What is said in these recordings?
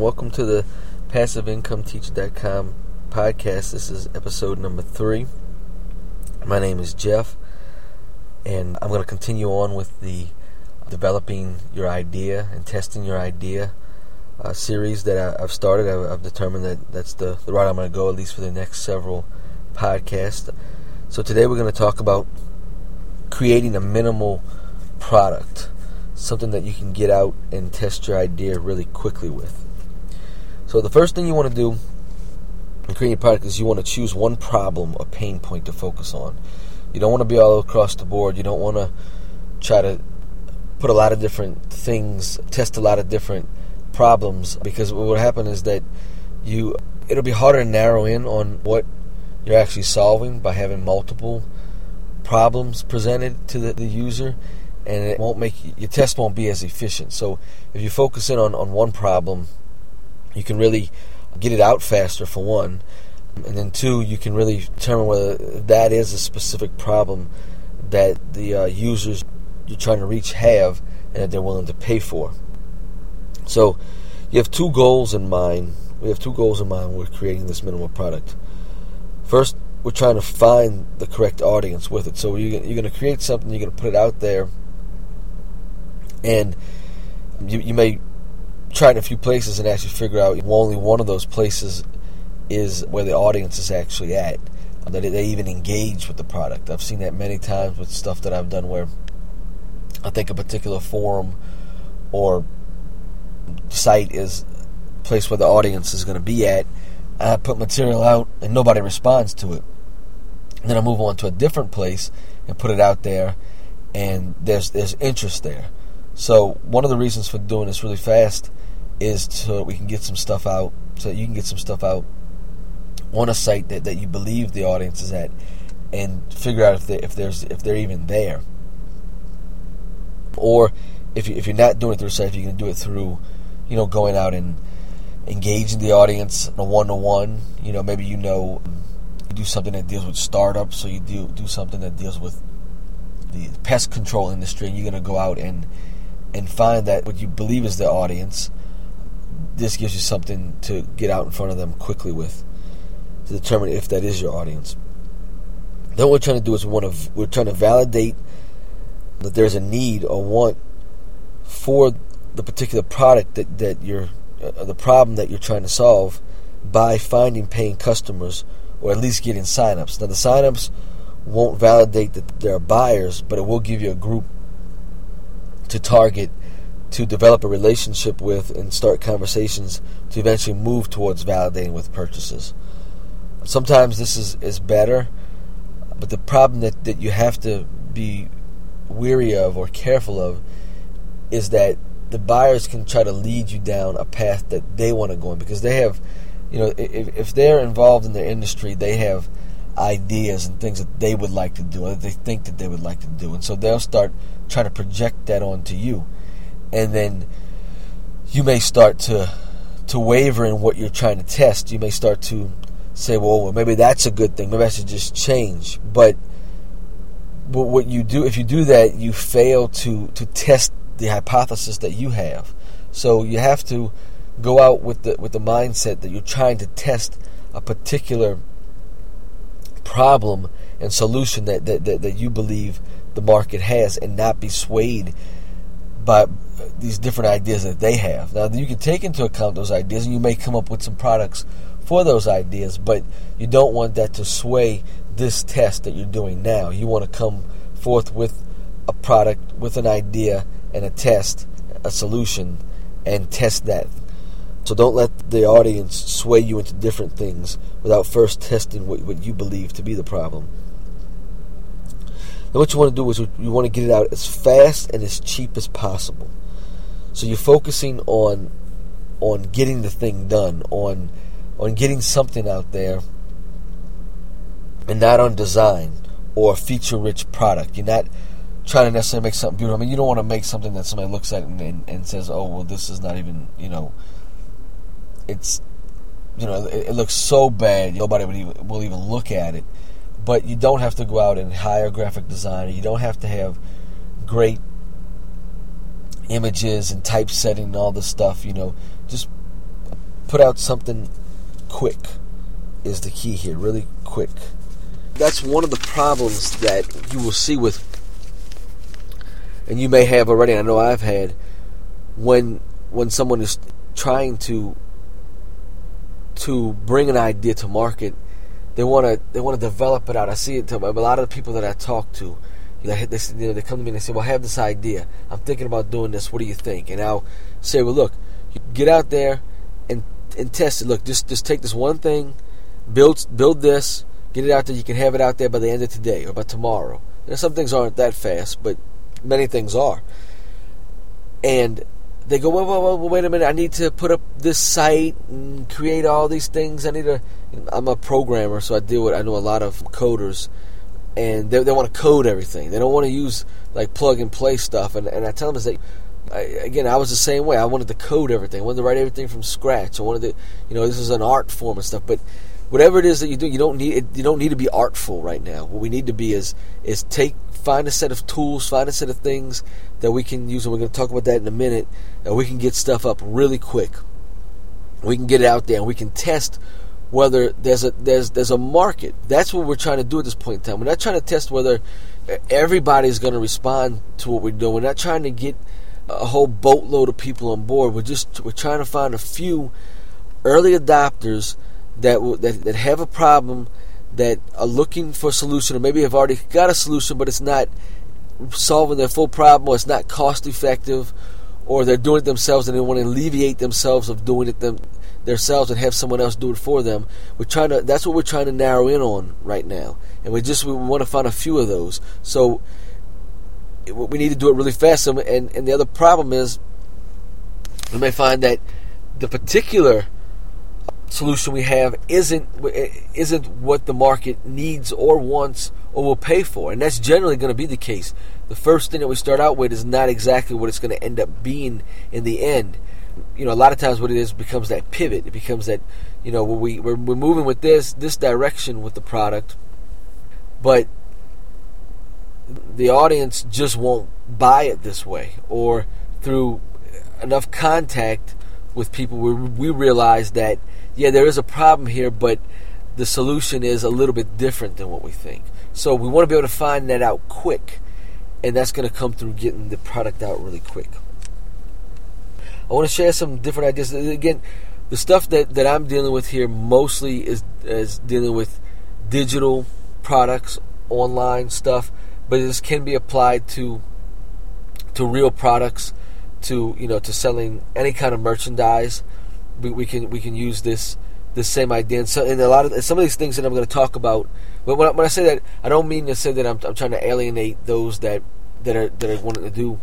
Welcome to the PassiveIncomeTeacher.com podcast. This is episode number three. My name is Jeff, and I'm going to continue on with the developing your idea and testing your idea uh, series that I, have started. I've, I've, determined that that's the, the route I'm going to go, at least for the next several podcasts. So today we're going to talk about creating a minimal product, something that you can get out and test your idea really quickly with. So the first thing you want to do in creating a product is you want to choose one problem a pain point to focus on. You don't want to be all across the board. You don't want to try to put a lot of different things, test a lot of different problems because what will happen is that you it'll be harder to narrow in on what you're actually solving by having multiple problems presented to the, the user and it won't make your test won't be as efficient. So if you focus in on, on one problem you can really get it out faster for one, and then two, you can really determine whether that is a specific problem that the uh, users you're trying to reach have and that they're willing to pay for. So you have two goals in mind. We have two goals in mind when we're creating this minimal product. First, we're trying to find the correct audience with it. So you're, going to create something, you're going to put it out there, and you, you may tried a few places and actually figure out only one of those places is where the audience is actually at. That they even engage with the product. I've seen that many times with stuff that I've done where I think a particular forum or site is a place where the audience is going to be at. I put material out and nobody responds to it. And then I move on to a different place and put it out there, and there's there's interest there. So one of the reasons for doing this really fast is so we can get some stuff out, so you can get some stuff out on a site that, that you believe the audience is at, and figure out if they, if there's if they're even there. Or if you, if you're not doing it through a site, you can do it through, you know, going out and engaging the audience in a one to one. You know, maybe you know you do something that deals with startups, so you do do something that deals with the pest control industry, and you're going to go out and and find that what you believe is the audience this gives you something to get out in front of them quickly with to determine if that is your audience. Then what we're trying to do is we're trying to validate that there's a need or want for the particular product that, that you're uh, the problem that you're trying to solve by finding paying customers or at least getting signups. Now the signups won't validate that there are buyers, but it will give you a group to target to develop a relationship with and start conversations to eventually move towards validating with purchases. Sometimes this is, is better, but the problem that, that you have to be weary of or careful of is that the buyers can try to lead you down a path that they want to go in because they have, you know, if, if they're involved in their industry, they have ideas and things that they would like to do, or they think that they would like to do. And so they'll start trying to project that onto you and then you may start to to waver in what you're trying to test. You may start to say, well, well, maybe that's a good thing. Maybe I should just change. But but what you do if you do that, you fail to to test the hypothesis that you have. So you have to go out with the with the mindset that you're trying to test a particular problem and solution that, that, that, that you believe the market has and not be swayed by these different ideas that they have. Now, you can take into account those ideas, and you may come up with some products for those ideas, but you don't want that to sway this test that you're doing now. You want to come forth with a product, with an idea, and a test, a solution, and test that. So don't let the audience sway you into different things without first testing what, what you believe to be the problem. Then what you want to do is you want to get it out as fast and as cheap as possible. So you're focusing on on getting the thing done, on on getting something out there, and not on design or a feature-rich product. You're not trying to necessarily make something beautiful. I mean, you don't want to make something that somebody looks at and, and, and says, "Oh, well, this is not even," you know, it's, you know, it, it looks so bad nobody would even will even look at it but you don't have to go out and hire a graphic designer. You don't have to have great images and typesetting and all this stuff. You know, just put out something quick is the key here, really quick. That's one of the problems that you will see with, and you may have already. I know I've had when when someone is trying to to bring an idea to market, they want to they want to develop it out. I see it to a lot of the people that I talk to. They, you know, they come to me and they say, "Well, I have this idea. I'm thinking about doing this. What do you think?" And I'll say, "Well, look, get out there and and test it. Look, just just take this one thing, build build this, get it out there. You can have it out there by the end of today or by tomorrow. And some things aren't that fast, but many things are. And they go, well, well, well, wait a minute. I need to put up this site and create all these things. I need to. I'm a programmer, so I deal with. I know a lot of coders, and they, they want to code everything. They don't want to use like plug and play stuff. And, and I tell them is that. I, again, I was the same way. I wanted to code everything. I wanted to write everything from scratch. I wanted to, you know, this is an art form and stuff. But whatever it is that you do, you don't need you don't need to be artful right now. What we need to be is is take find a set of tools, find a set of things that we can use, and we're going to talk about that in a minute. And we can get stuff up really quick. We can get it out there, and we can test whether there's a there's there's a market. That's what we're trying to do at this point in time. We're not trying to test whether everybody's going to respond to what we're doing. We're not trying to get a whole boatload of people on board. We're just we're trying to find a few early adopters that that that have a problem that are looking for a solution, or maybe have already got a solution, but it's not solving their full problem, or it's not cost effective, or they're doing it themselves and they want to alleviate themselves of doing it them themselves and have someone else do it for them. We're trying to. That's what we're trying to narrow in on right now, and we just we want to find a few of those. So we need to do it really fast. And and the other problem is we may find that the particular solution we have isn't isn't what the market needs or wants or will pay for, and that's generally going to be the case. The first thing that we start out with is not exactly what it's going to end up being in the end. You know, a lot of times what it is becomes that pivot. It becomes that you know we we're, we're moving with this this direction with the product, but the audience just won't buy it this way, or through enough contact with people, we, we realize that yeah, there is a problem here, but the solution is a little bit different than what we think. So we want to be able to find that out quick, and that's going to come through getting the product out really quick. I want to share some different ideas. Uh, again, the stuff that, that I'm dealing with here mostly is is dealing with digital products, online stuff, but this can be applied to to real products, to you know, to selling any kind of merchandise we, we can we can use this this same idea. And, so, and a lot of some of these things that I'm going to talk about. But when I, when I say that, I don't mean to say that I'm, I'm trying to alienate those that that are that are wanting to do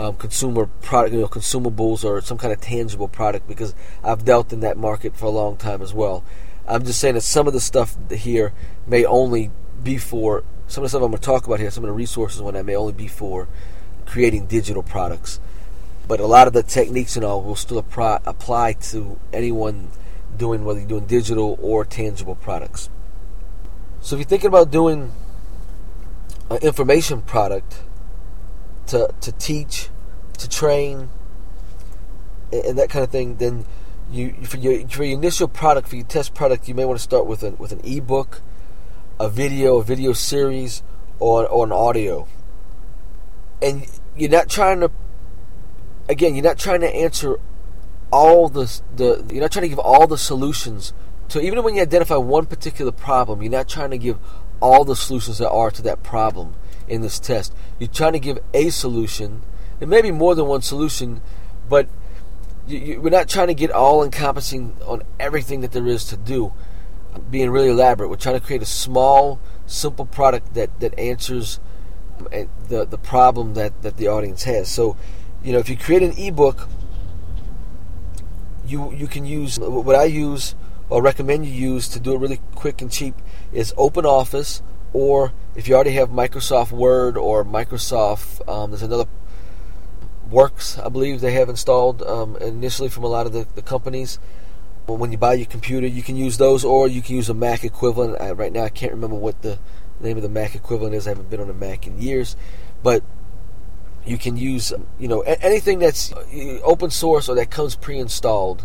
um, consumer product, you know, consumables or some kind of tangible product because I've dealt in that market for a long time as well. I'm just saying that some of the stuff here may only be for some of the stuff I'm going to talk about here. Some of the resources on that may only be for creating digital products but a lot of the techniques and all will still apply, apply to anyone doing whether you're doing digital or tangible products. So if you're thinking about doing an information product to to teach, to train, and that kind of thing, then you for your for your initial product for your test product, you may want to start with an with an ebook, a video, a video series, or or an audio. And you're not trying to again, you're not trying to answer all the, the you're not trying to give all the solutions to even when you identify one particular problem, you're not trying to give all the solutions that are to that problem in this test. You're trying to give a solution, and maybe more than one solution, but you, you, we're not trying to get all encompassing on everything that there is to do, being really elaborate. We're trying to create a small, simple product that, that answers eh, the the problem that, that the audience has. So you know, if you create an ebook, you you can use what I use or recommend you use to do it really quick and cheap is OpenOffice, or if you already have Microsoft Word or Microsoft, um, there's another Works I believe they have installed um, initially from a lot of the, the companies. When you buy your computer, you can use those, or you can use a Mac equivalent. I, right now, I can't remember what the name of the Mac equivalent is. I haven't been on a Mac in years, but you can use you know anything that's uh, open source or that comes pre-installed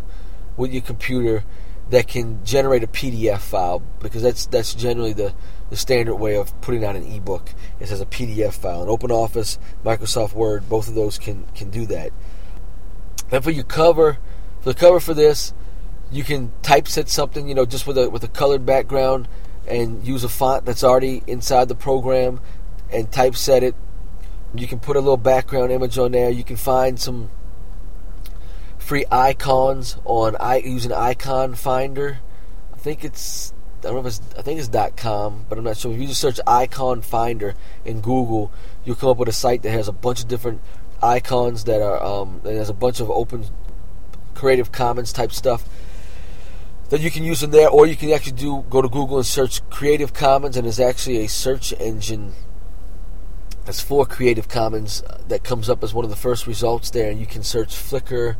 with your computer that can generate a PDF file because that's that's generally the, the standard way of putting out an ebook is as a PDF file. And OpenOffice, Microsoft Word, both of those can can do that. Then for your cover, for the cover for this, you can typeset something, you know, just with a with a colored background and use a font that's already inside the program and typeset it. You can put a little background image on there. You can find some free icons on I using Icon Finder. I think it's I don't know if it's I think it's .com, but I'm not sure. If you just search Icon Finder in Google, you'll come up with a site that has a bunch of different icons that are um, and there's a bunch of open Creative Commons type stuff that you can use in there, or you can actually do go to Google and search Creative Commons, and there's actually a search engine that's for Creative Commons that comes up as one of the first results there, and you can search Flickr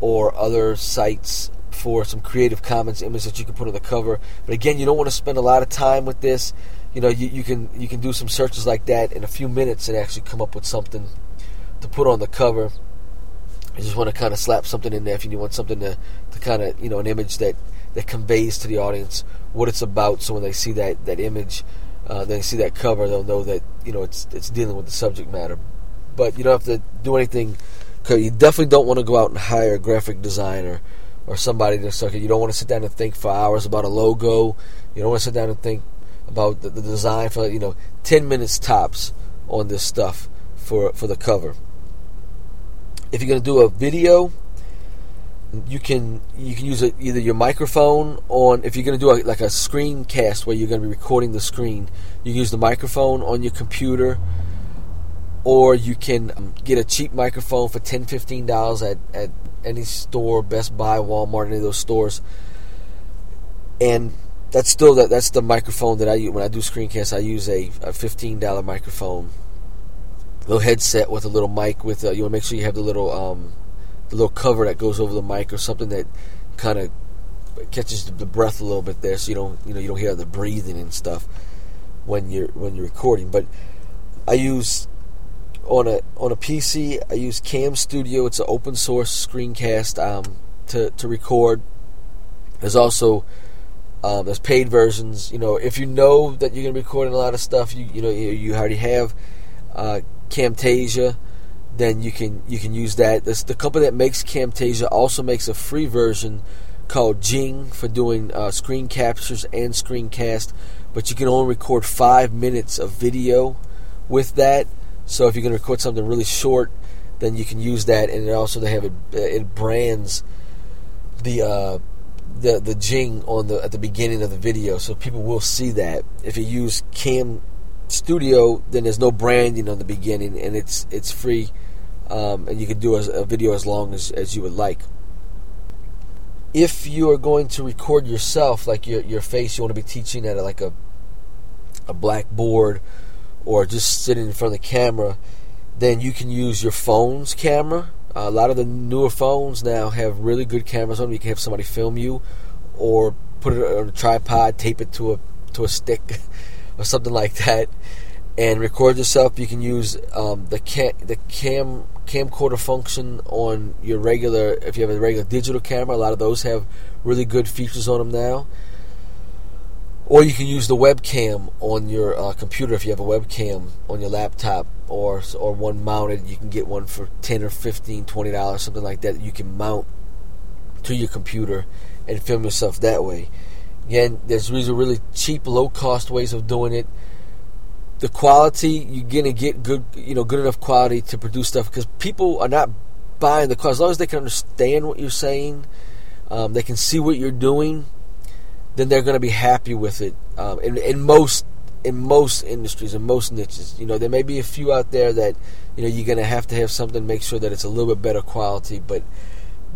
or other sites for some Creative Commons image that you can put on the cover. But again, you don't want to spend a lot of time with this. You know, you, you can you can do some searches like that in a few minutes and actually come up with something to put on the cover. You just want to kind of slap something in there if you want something to, to kind of you know an image that that conveys to the audience what it's about. So when they see that that image, uh, they see that cover, they'll know that you know it's it's dealing with the subject matter. But you don't have to do anything. You definitely don't want to go out and hire a graphic designer or somebody to suck it. You don't want to sit down and think for hours about a logo. You don't want to sit down and think about the, the design for you know ten minutes tops on this stuff for for the cover. If you're going to do a video, you can you can use a, either your microphone on if you're going to do a, like a screencast where you're going to be recording the screen. You use the microphone on your computer, or you can um, get a cheap microphone for 10 15 dollars at, at any store, Best Buy, Walmart, any of those stores, and that's still that that's the microphone that I use when I do screencasts. I use a, a fifteen dollar microphone little headset with a little mic with uh, you want to make sure you have the little um, the little cover that goes over the mic or something that kind of catches the breath a little bit there, so you don't you know you don't hear the breathing and stuff when you're when you're recording. But I use on a on a PC I use Cam Studio. It's an open source screencast um, to to record. There's also um, there's paid versions. You know, if you know that you're gonna be recording a lot of stuff, you you know you, you already have uh, Camtasia, then you can you can use that. This, the company that makes Camtasia also makes a free version called Jing for doing uh, screen captures and screencast, but you can only record five minutes of video with that. So if you're going to record something really short, then you can use that, and also they have it. It brands the uh, the the Jing on the at the beginning of the video, so people will see that. If you use Cam studio, then there's no branding on the beginning, and it's it's free, um, and you can do a, a, video as long as, as you would like. If you are going to record yourself, like your your face, you want to be teaching at like a a blackboard, or just sitting in front of the camera, then you can use your phone's camera. A lot of the newer phones now have really good cameras on them. You can have somebody film you, or put it on a tripod, tape it to a to a stick. or something like that, and record yourself. You can use um, the the cam camcorder function on your regular if you have a regular digital camera. A lot of those have really good features on them now. Or you can use the webcam on your uh, computer if you have a webcam on your laptop or or one mounted. You can get one for 10 or 15 20 dollars something like that. You can mount to your computer and film yourself that way. Again, there's these really cheap, low cost ways of doing it. The quality you're gonna get good, you know, good enough quality to produce stuff because people are not buying the car as long as they can understand what you're saying, um, they can see what you're doing, then they're gonna be happy with it. Um, in, in most in most industries, in most niches, you know, there may be a few out there that you know you're gonna have to have something make sure that it's a little bit better quality, but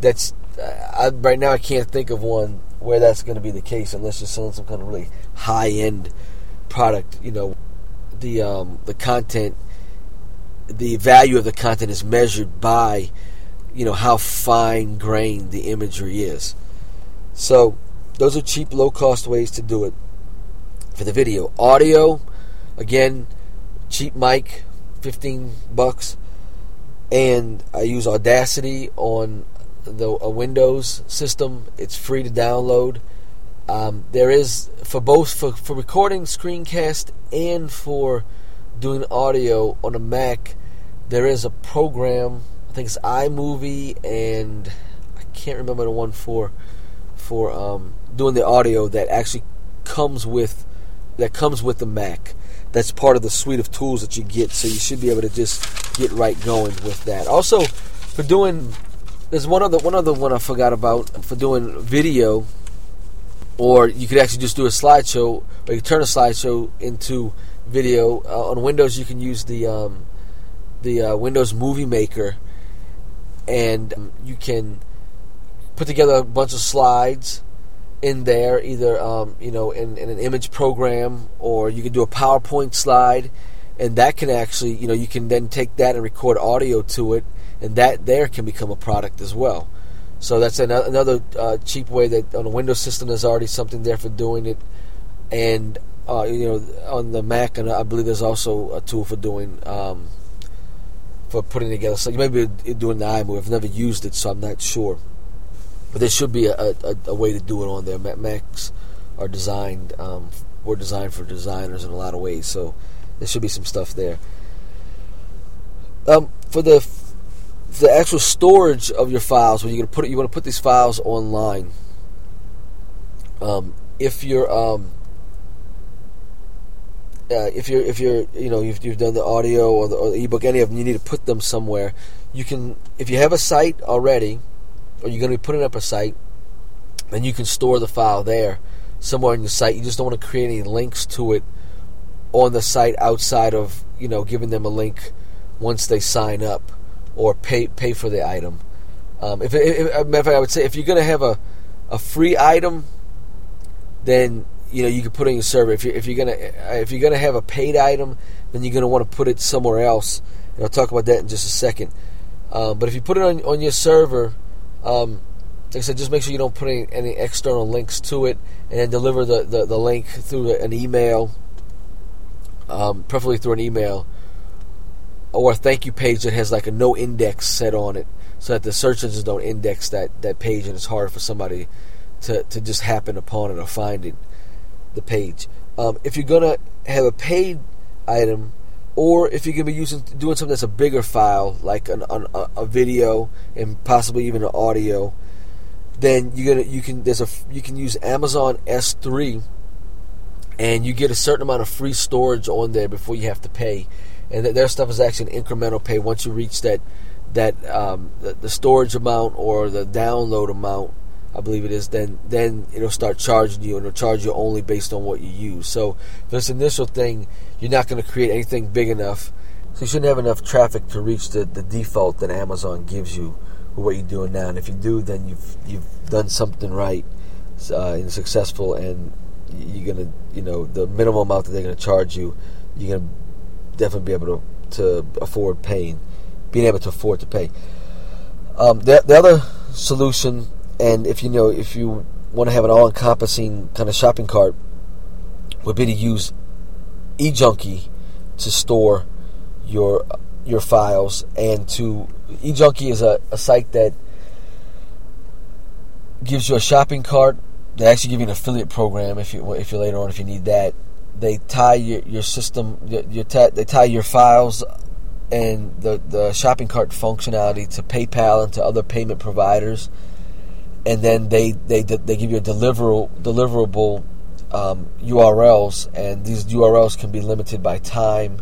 that's I, right now I can't think of one where that's going to be the case unless you're selling some kind of really high end product. You know, the um, the content, the value of the content is measured by you know how fine grained the imagery is. So those are cheap, low cost ways to do it for the video. Audio, again, cheap mic, fifteen bucks, and I use Audacity on the a Windows system. It's free to download. Um, there is for both for, for recording screencast and for doing audio on a Mac. There is a program. I think it's iMovie, and I can't remember the one for for um, doing the audio that actually comes with that comes with the Mac. That's part of the suite of tools that you get, so you should be able to just get right going with that. Also, for doing there's one other one other one I forgot about for doing video, or you could actually just do a slideshow, or you turn a slideshow into video. Uh, on Windows, you can use the um, the uh, Windows Movie Maker, and um, you can put together a bunch of slides in there, either um, you know in, in, an image program, or you can do a PowerPoint slide, and that can actually you know you can then take that and record audio to it, and that there can become a product as well. So that's another uh, cheap way that on a Windows system there's already something there for doing it, and uh, you know on the Mac and I believe there's also a tool for doing um, for putting together. So you may be doing the iMovie. I've never used it, so I'm not sure. But there should be a, a, a way to do it on there. Macs are designed um, were designed for designers in a lot of ways, so there should be some stuff there. Um, for the the actual storage of your files, when gonna put it, you want to put these files online. Um, if you're um, uh, if you're if you're you know you've, you've done the audio or the, or the ebook, any of them, you need to put them somewhere. You can if you have a site already or you're going to be putting up a site, then you can store the file there somewhere on your site. You just don't want to create any links to it on the site outside of you know giving them a link once they sign up or pay pay for the item. Um, if, if, if, I would say if you're going to have a a free item, then you know you can put it in your server. If you're if you're gonna if you're gonna have a paid item, then you're going to want to put it somewhere else. And I'll talk about that in just a second. Uh, but if you put it on on your server, um, like I said, just make sure you don't put any, any external links to it, and then deliver the, the, the link through an email, um, preferably through an email, or a thank you page that has like a no index set on it, so that the search engines don't index that, that page, and it's hard for somebody to, to just happen upon it or find it, the page. Um, if you're gonna have a paid item, or if you're going to be using doing something that's a bigger file, like an, an, a video and possibly even an audio, then you're gonna you can there's a you can use Amazon S3, and you get a certain amount of free storage on there before you have to pay, and their stuff is actually an incremental pay once you reach that that um, the, the storage amount or the download amount I believe it is, then then it'll start charging you, and it'll charge you only based on what you use. So this initial thing, you're not going to create anything big enough. So you shouldn't have enough traffic to reach the, the default that Amazon gives you with what you're doing now. And if you do, then you've you've done something right uh, and successful, and you're gonna you know the minimum amount that they're gonna charge you, you're gonna definitely be able to to afford paying, being able to afford to pay. Um, the, the other solution and if you know, if you want to have an all-encompassing kind of shopping cart, would be to use eJunkie to store your your files and to eJunkie is a, a site that gives you a shopping cart. They actually give you an affiliate program if you if you later on if you need that. They tie your, your system your, your they tie your files and the the shopping cart functionality to PayPal and to other payment providers and then they they they give you a deliverable deliverable um, URLs, and these URLs can be limited by time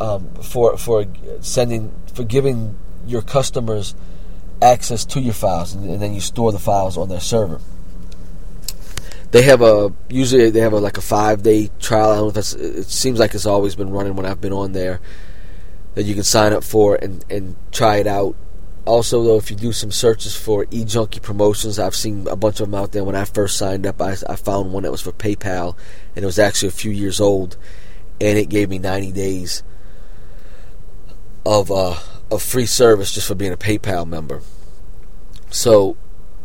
um, for for sending for giving your customers access to your files, and, and, then you store the files on their server. They have a usually they have a like a five day trial. I don't know if it seems like it's always been running when I've been on there that you can sign up for and and try it out also, though, if you do some searches for e-junkie promotions, I've seen a bunch of them out there. When I first signed up, I, I found one that was for PayPal, and it was actually a few years old, and it gave me 90 days of uh, of free service just for being a PayPal member. So,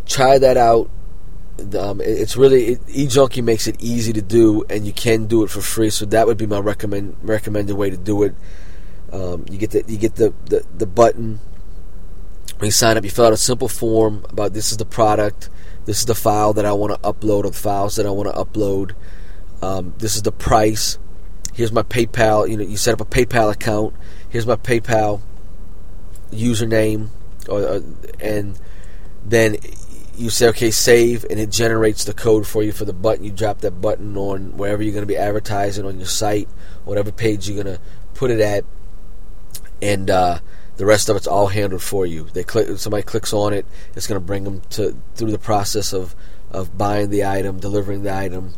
try that out. Um, it's really it, eJunkie makes it easy to do, and you can do it for free. So that would be my recommend recommended way to do it. Um, you get the you get the, the, the button when you sign up, you fill out a simple form about this is the product, this is the file that I want to upload, or the files that I want to upload. Um, this is the price. Here's my PayPal. You know, you set up a PayPal account. Here's my PayPal username, or, or, and then you say okay, save, and it generates the code for you for the button. You drop that button on wherever you're going to be advertising on your site, whatever page you're going to put it at, and uh, the rest of it's all handled for you. They click, somebody clicks on it, it's going to bring them to through the process of of buying the item, delivering the item,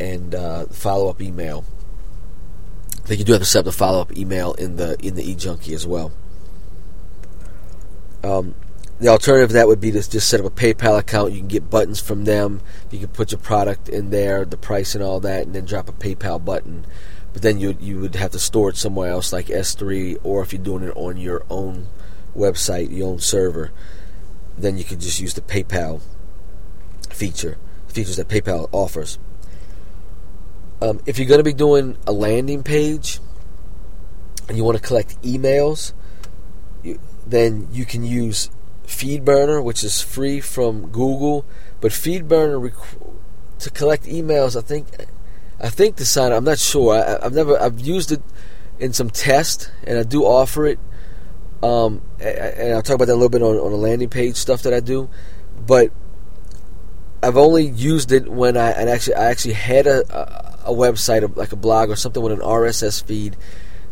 and uh, follow up email. I think you do have to set up the follow up email in the in the eJunkie as well. Um, the alternative to that would be to just set up a PayPal account. You can get buttons from them. You can put your product in there, the price and all that, and then drop a PayPal button. But then you you would have to store it somewhere else, like S3, or if you're doing it on your own website, your own server, then you could just use the PayPal feature, features that PayPal offers. Um, if you're going to be doing a landing page and you want to collect emails, you, then you can use FeedBurner, which is free from Google. But FeedBurner to collect emails, I think, I think the sign. I'm not sure. I, have never. I've used it in some test, and I do offer it. Um, and I'll talk about that a little bit on, on the landing page stuff that I do. But I've only used it when I and actually I actually had a, a, a website like a blog or something with an RSS feed,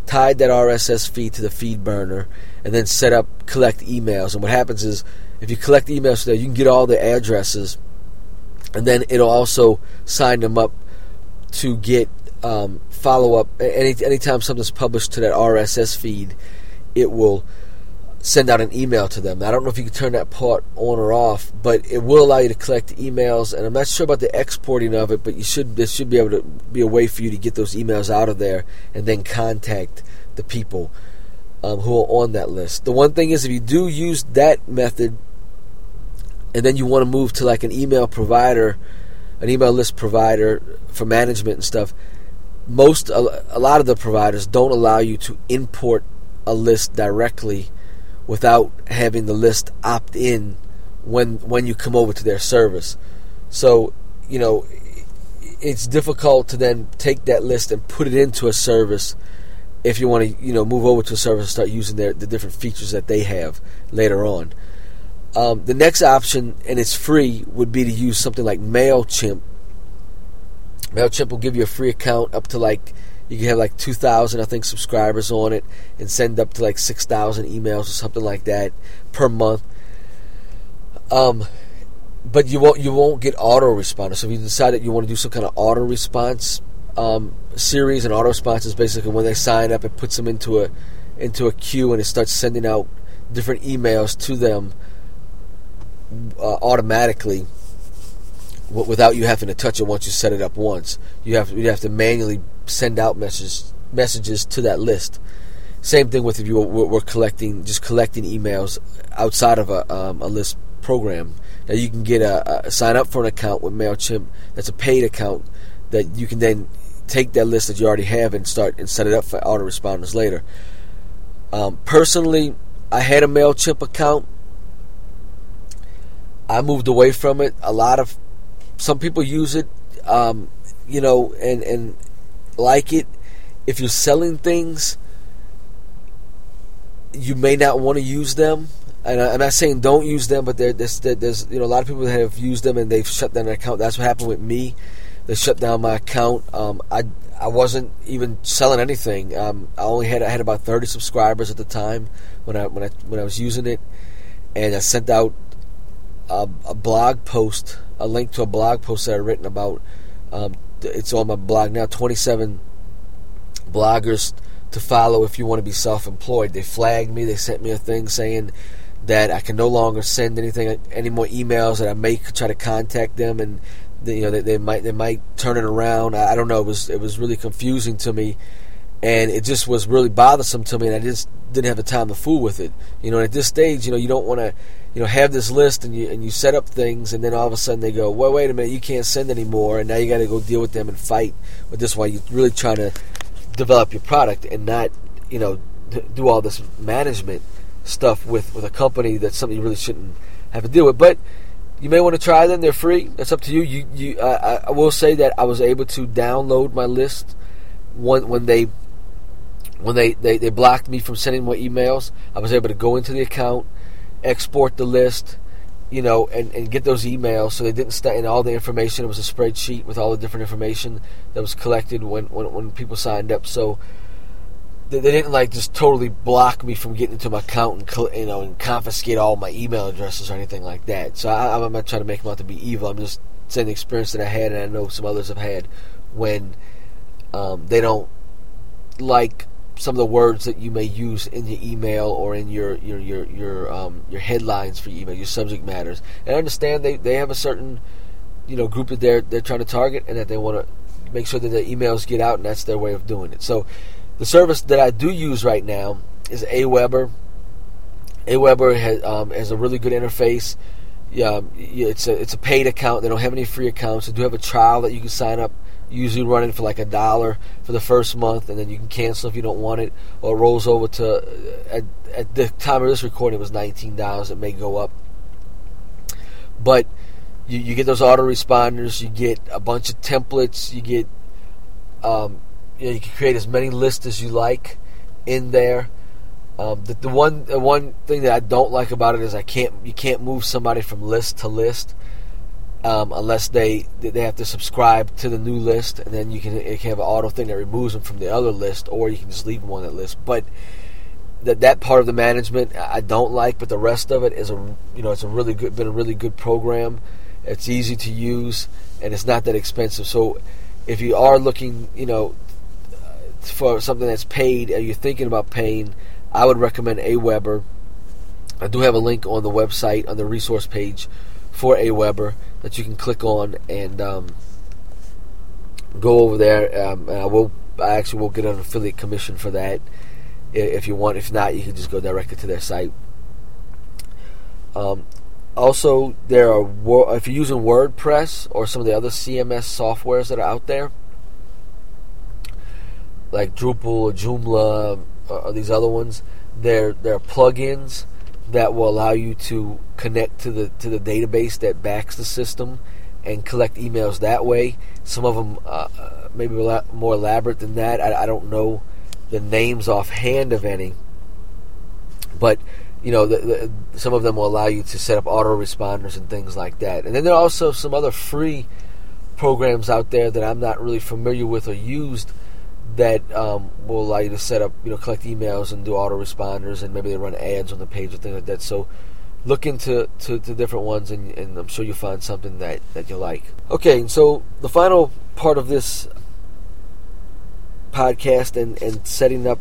tied that RSS feed to the feed burner, and then set up collect emails. And what happens is if you collect emails there, you can get all the addresses, and then it'll also sign them up to get um, follow up. Any anytime something's published to that RSS feed, it will send out an email to them. I don't know if you can turn that part on or off, but it will allow you to collect emails. And I'm not sure about the exporting of it, but you should there should be able to be a way for you to get those emails out of there and then contact the people um, who are on that list. The one thing is, if you do use that method, and then you want to move to like an email provider, an email list provider for management and stuff, most a, lot of the providers don't allow you to import a list directly without having the list opt in when when you come over to their service. So, you know, it's difficult to then take that list and put it into a service if you want to, you know, move over to a service and start using their the different features that they have later on. Um, the next option, and it's free, would be to use something like Mailchimp. Mailchimp will give you a free account up to like you can have like 2,000, I think, subscribers on it and send up to like 6,000 emails or something like that per month. Um, but you won't you won't get autoresponders. So if you decide that you want to do some kind of auto response um, series, and auto response is basically when they sign up, it puts them into a into a queue and it starts sending out different emails to them uh, automatically without you having to touch it once you set it up once. You have you have to manually send out messages messages to that list. Same thing with if you were, were collecting just collecting emails outside of a, um, a list program. Now you can get a, a, sign up for an account with Mailchimp. That's a paid account that you can then take that list that you already have and start and set it up for autoresponders later. Um, personally, I had a Mailchimp account. I moved away from it. A lot of some people use it, um, you know, and and like it. If you're selling things, you may not want to use them. And I'm not saying don't use them, but there's, there's you know a lot of people that have used them and they've shut down their account. That's what happened with me. They shut down my account. Um, I I wasn't even selling anything. Um, I only had I had about 30 subscribers at the time when I when I when I was using it, and I sent out a, a blog post, a link to a blog post that I've written about. Um, it's on my blog now. 27 bloggers to follow if you want to be self-employed. They flagged me. They sent me a thing saying that I can no longer send anything, any more emails. That I may try to contact them, and they, you know they, they, might they might turn it around. I, I don't know. It was it was really confusing to me, and it just was really bothersome to me. And I just didn't have the time to fool with it. You know, at this stage, you know, you don't want to you know, have this list and you and you set up things, and then all of a sudden they go, well, wait a minute, you can't send anymore, and now you got to go deal with them and fight with this. While you're really trying to develop your product and not, you know, do all this management stuff with with a company that's something you really shouldn't have to deal with. But you may want to try them; they're free. That's up to you. You, you. I, I will say that I was able to download my list when when they when they, they, they blocked me from sending my emails. I was able to go into the account, export the list, you know, and, and get those emails. So they didn't stay in all the information. It was a spreadsheet with all the different information that was collected when when, when people signed up. So they, they didn't like just totally block me from getting into my account and you know and confiscate all my email addresses or anything like that. So I, I'm not trying to make them out to be evil. I'm just saying the experience that I had and I know some others have had when um, they don't like some of the words that you may use in your email or in your your your your um, your headlines for your email, your subject matters. And I understand they, they have a certain you know group that they're they're trying to target and that they want to make sure that their emails get out, and that's their way of doing it. So the service that I do use right now is AWeber. AWeber has, um, has a really good interface. Yeah, it's a it's a paid account. They don't have any free accounts. They do have a trial that you can sign up. Usually running for like a dollar for the first month, and then you can cancel if you don't want it, or it rolls over to. Uh, at, at the time of this recording, it was nineteen dollars. It may go up, but you, you get those autoresponders. You get a bunch of templates. You get um, you, know, you can create as many lists as you like in there. Um, the, the one the one thing that I don't like about it is I can't you can't move somebody from list to list um, unless they they have to subscribe to the new list, and then you can, you can have an auto thing that removes them from the other list, or you can just leave them on that list. But that that part of the management I don't like, but the rest of it is a you know it's a really good been a really good program. It's easy to use and it's not that expensive. So if you are looking, you know, for something that's paid and you're thinking about paying, I would recommend AWeber. I do have a link on the website on the resource page for AWeber that you can click on and um, go over there. Um, and I will. I actually will get an affiliate commission for that if you want. If not, you can just go directly to their site. Um, also, there are if you're using WordPress or some of the other CMS softwares that are out there like Drupal or Joomla uh, or these other ones, there there are plugins that will allow you to connect to the to the database that backs the system and collect emails that way. Some of them uh, uh maybe a lot more elaborate than that. I, I don't know the names offhand of any, but you know, the, the, some of them will allow you to set up autoresponders and things like that. And then there are also some other free programs out there that I'm not really familiar with or used that um, will allow you to set up, you know, collect emails and do autoresponders, and maybe they run ads on the page or things like that. So look into to, to different ones, and, and, I'm sure you'll find something that, that you like. Okay, and so the final part of this podcast and, and setting up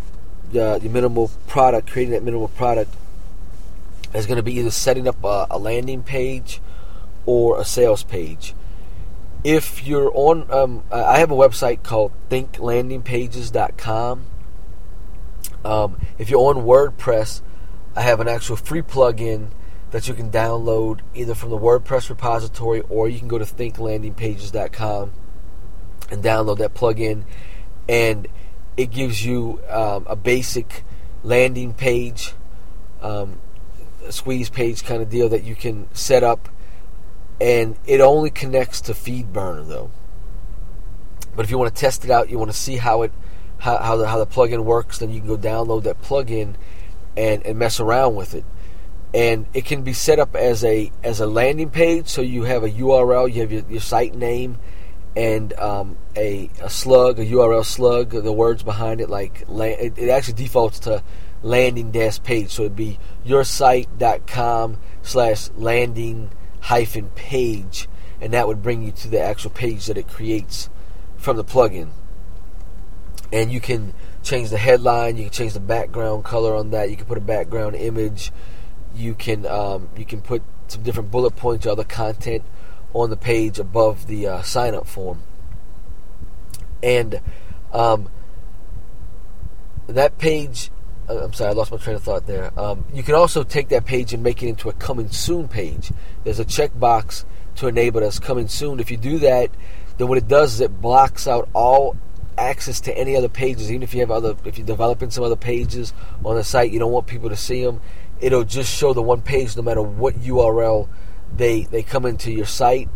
the, the minimal product, creating that minimal product, is going to be either setting up a, a landing page or a sales page if you're on, um, I have a website called thinklandingpages.com. Um, if you're on WordPress, I have an actual free plugin that you can download either from the WordPress repository or you can go to thinklandingpages.com and download that plugin. And it gives you um, a basic landing page, um, squeeze page kind of deal that you can set up and it only connects to FeedBurner though. But if you want to test it out, you want to see how it how, how the how the plugin works, then you can go download that plugin and, and mess around with it. And it can be set up as a as a landing page, so you have a URL, you have your, your site name, and um, a, a slug, a URL slug, the words behind it, like it, it actually defaults to landing dash page, so it'd be yoursite.com slash landing hyphen page, and that would bring you to the actual page that it creates from the plugin. And you can change the headline, you can change the background color on that, you can put a background image, you can um, you can put some different bullet points or other content on the page above the uh, sign up form. And um, that page I'm sorry, I lost my train of thought there. Um, you can also take that page and make it into a coming soon page. There's a checkbox to enable us coming soon. If you do that, then what it does is it blocks out all access to any other pages. Even if you have other, if you're developing some other pages on the site, you don't want people to see them. it'll just show the one page no matter what URL they they come into your site.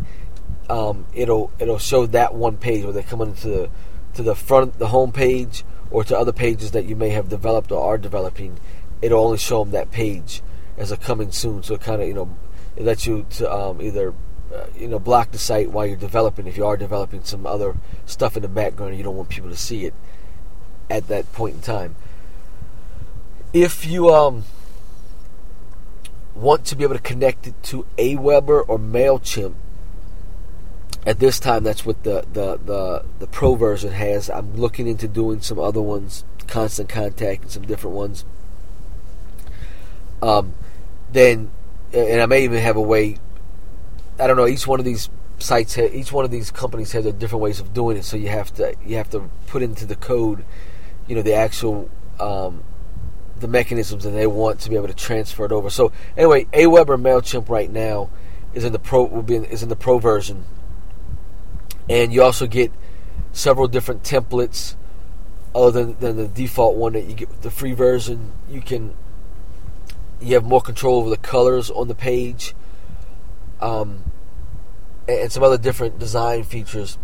Um, it'll it'll show that one page where they come into the to the front the home page or to other pages that you may have developed or are developing. It'll only show them that page as a coming soon. So it kind of you know it lets you to um, either uh, you know block the site while you're developing if you are developing some other stuff in the background you don't want people to see it at that point in time. If you um, want to be able to connect it to Aweber or Mailchimp, at this time that's what the, the, the, the pro version has. I'm looking into doing some other ones, constant contact and some different ones. Um, then, and I may even have a way I don't know. Each one of these sites, each one of these companies has different ways of doing it. So you have to you have to put into the code, you know, the actual um, the mechanisms that they want to be able to transfer it over. So anyway, Aweber Mailchimp right now is in the pro will be in, is in the pro version, and you also get several different templates other than, than the default one that you get with the free version. You can you have more control over the colors on the page um, and some other different design features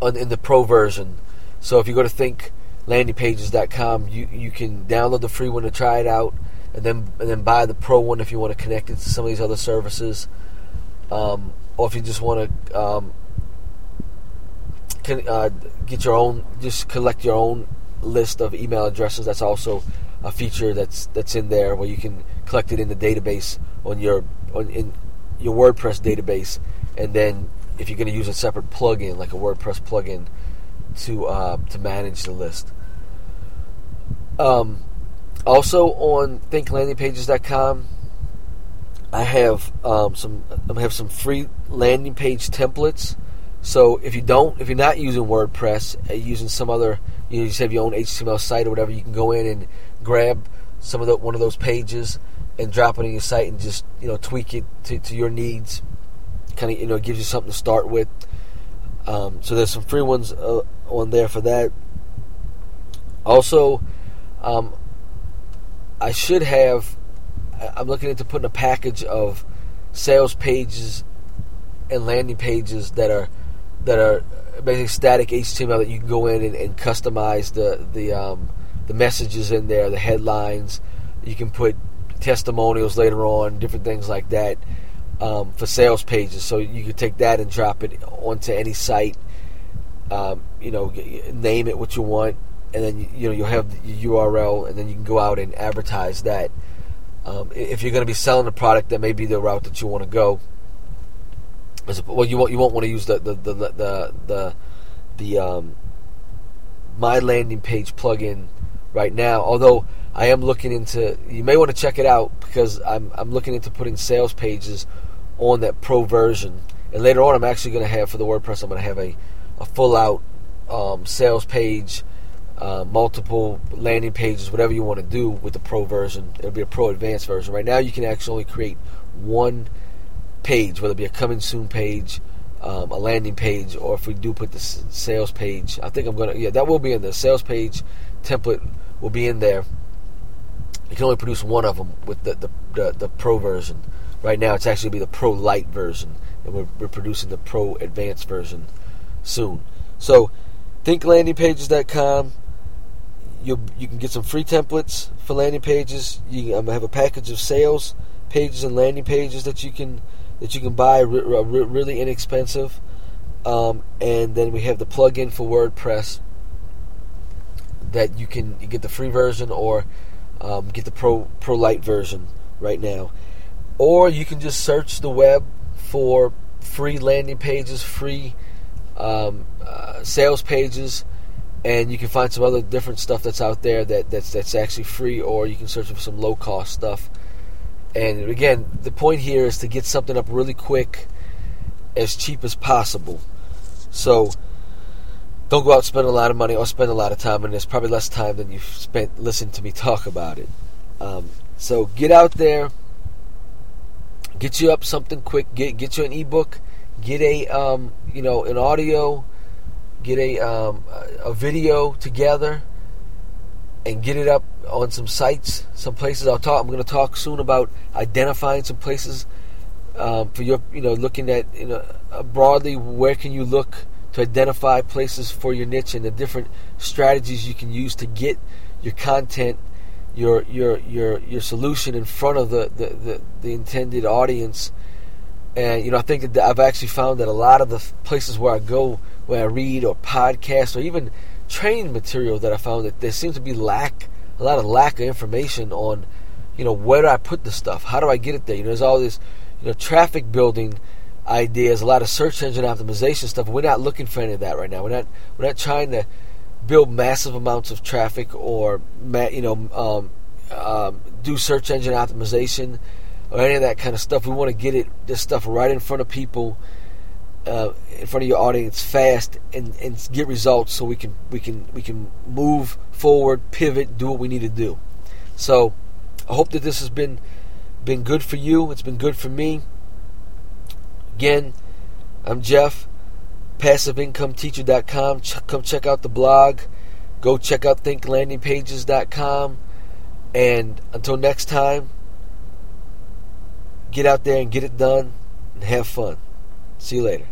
on, in the pro version. So if you go to thinklandingpages.com, you you can download the free one to try it out, and then and then buy the pro one if you want to connect it to some of these other services, um, or if you just want to um, can, uh, get your own, just collect your own list of email addresses. That's also a feature that's that's in there where you can collect it in the database on your on in your WordPress database, and then if you're going to use a separate plugin like a WordPress plugin to uh, to manage the list. Um, also on thinklandingpages.com, I have um, some I have some free landing page templates. So if you don't, if you're not using WordPress, uh, using some other, you, know, you just have your own HTML site or whatever, you can go in and grab some of the one of those pages and drop it on your site and just you know tweak it to, to your needs. Kind of you know gives you something to start with. Um, so there's some free ones uh, on there for that. Also, um, I should have. I'm looking into putting a package of sales pages and landing pages that are that are basically static HTML that you can go in and, and customize the the um, the messages in there, the headlines. You can put testimonials later on, different things like that um, for sales pages. So you could take that and drop it onto any site. Um, you know, name it what you want, and then you know you'll have the URL, and then you can go out and advertise that. Um, if you're going to be selling a product, that may be the route that you want to go. Well, you won't you won't want to use the the the the the, the um, my landing page plugin right now. Although I am looking into. You may want to check it out because I'm I'm looking into putting sales pages on that pro version. And later on, I'm actually going to have for the WordPress. I'm going to have a a full out um, sales page, uh, multiple landing pages, whatever you want to do with the pro version. It'll be a pro advanced version. Right now, you can actually only create one page, whether it be a coming soon page, um, a landing page, or if we do put the sales page. I think I'm going to yeah that will be in the sales page template will be in there you can only produce one of them with the, the, the, the Pro version. Right now, it's actually be the Pro Light version, and we're, we're producing the Pro Advanced version soon. So, thinklandingpages.com. You you can get some free templates for landing pages. You um, have a package of sales pages and landing pages that you can that you can buy re- re- really inexpensive. Um, and then we have the plugin for WordPress that you can get the free version or um, get the Pro Pro Light version right now, or you can just search the web for free landing pages, free um, uh, sales pages, and you can find some other different stuff that's out there that that's that's actually free, or you can search for some low cost stuff. And again, the point here is to get something up really quick, as cheap as possible. So don't go out and spend a lot of money or spend a lot of time, and there's probably less time than you've spent listening to me talk about it. Um, so get out there, get you up something quick, get get you an ebook, get a um, you know an audio, get a um, a video together, and get it up on some sites, some places. I'll talk. I'm going to talk soon about identifying some places um, for your, you know, looking at you know uh, broadly where can you look to identify places for your niche and the different strategies you can use to get your content, your your your your solution in front of the the, the, the intended audience. And you know, I think that I've actually found that a lot of the places where I go, where I read or podcast or even training material that I found that there seems to be lack, a lot of lack of information on, you know, where do I put the stuff? How do I get it there? You know, there's all this, you know, traffic building ideas, a lot of search engine optimization stuff. We're not looking for any of that right now. We're not we're not trying to build massive amounts of traffic or you know um, um, do search engine optimization or any of that kind of stuff. We want to get it this stuff right in front of people, uh, in front of your audience fast, and, and get results so we can we can we can move forward, pivot, do what we need to do. So I hope that this has been been good for you. It's been good for me. Again, I'm Jeff, passiveincometeacher.com. Ch- come check out the blog. Go check out thinklandingpages.com. And until next time, get out there and get it done and have fun. See you later.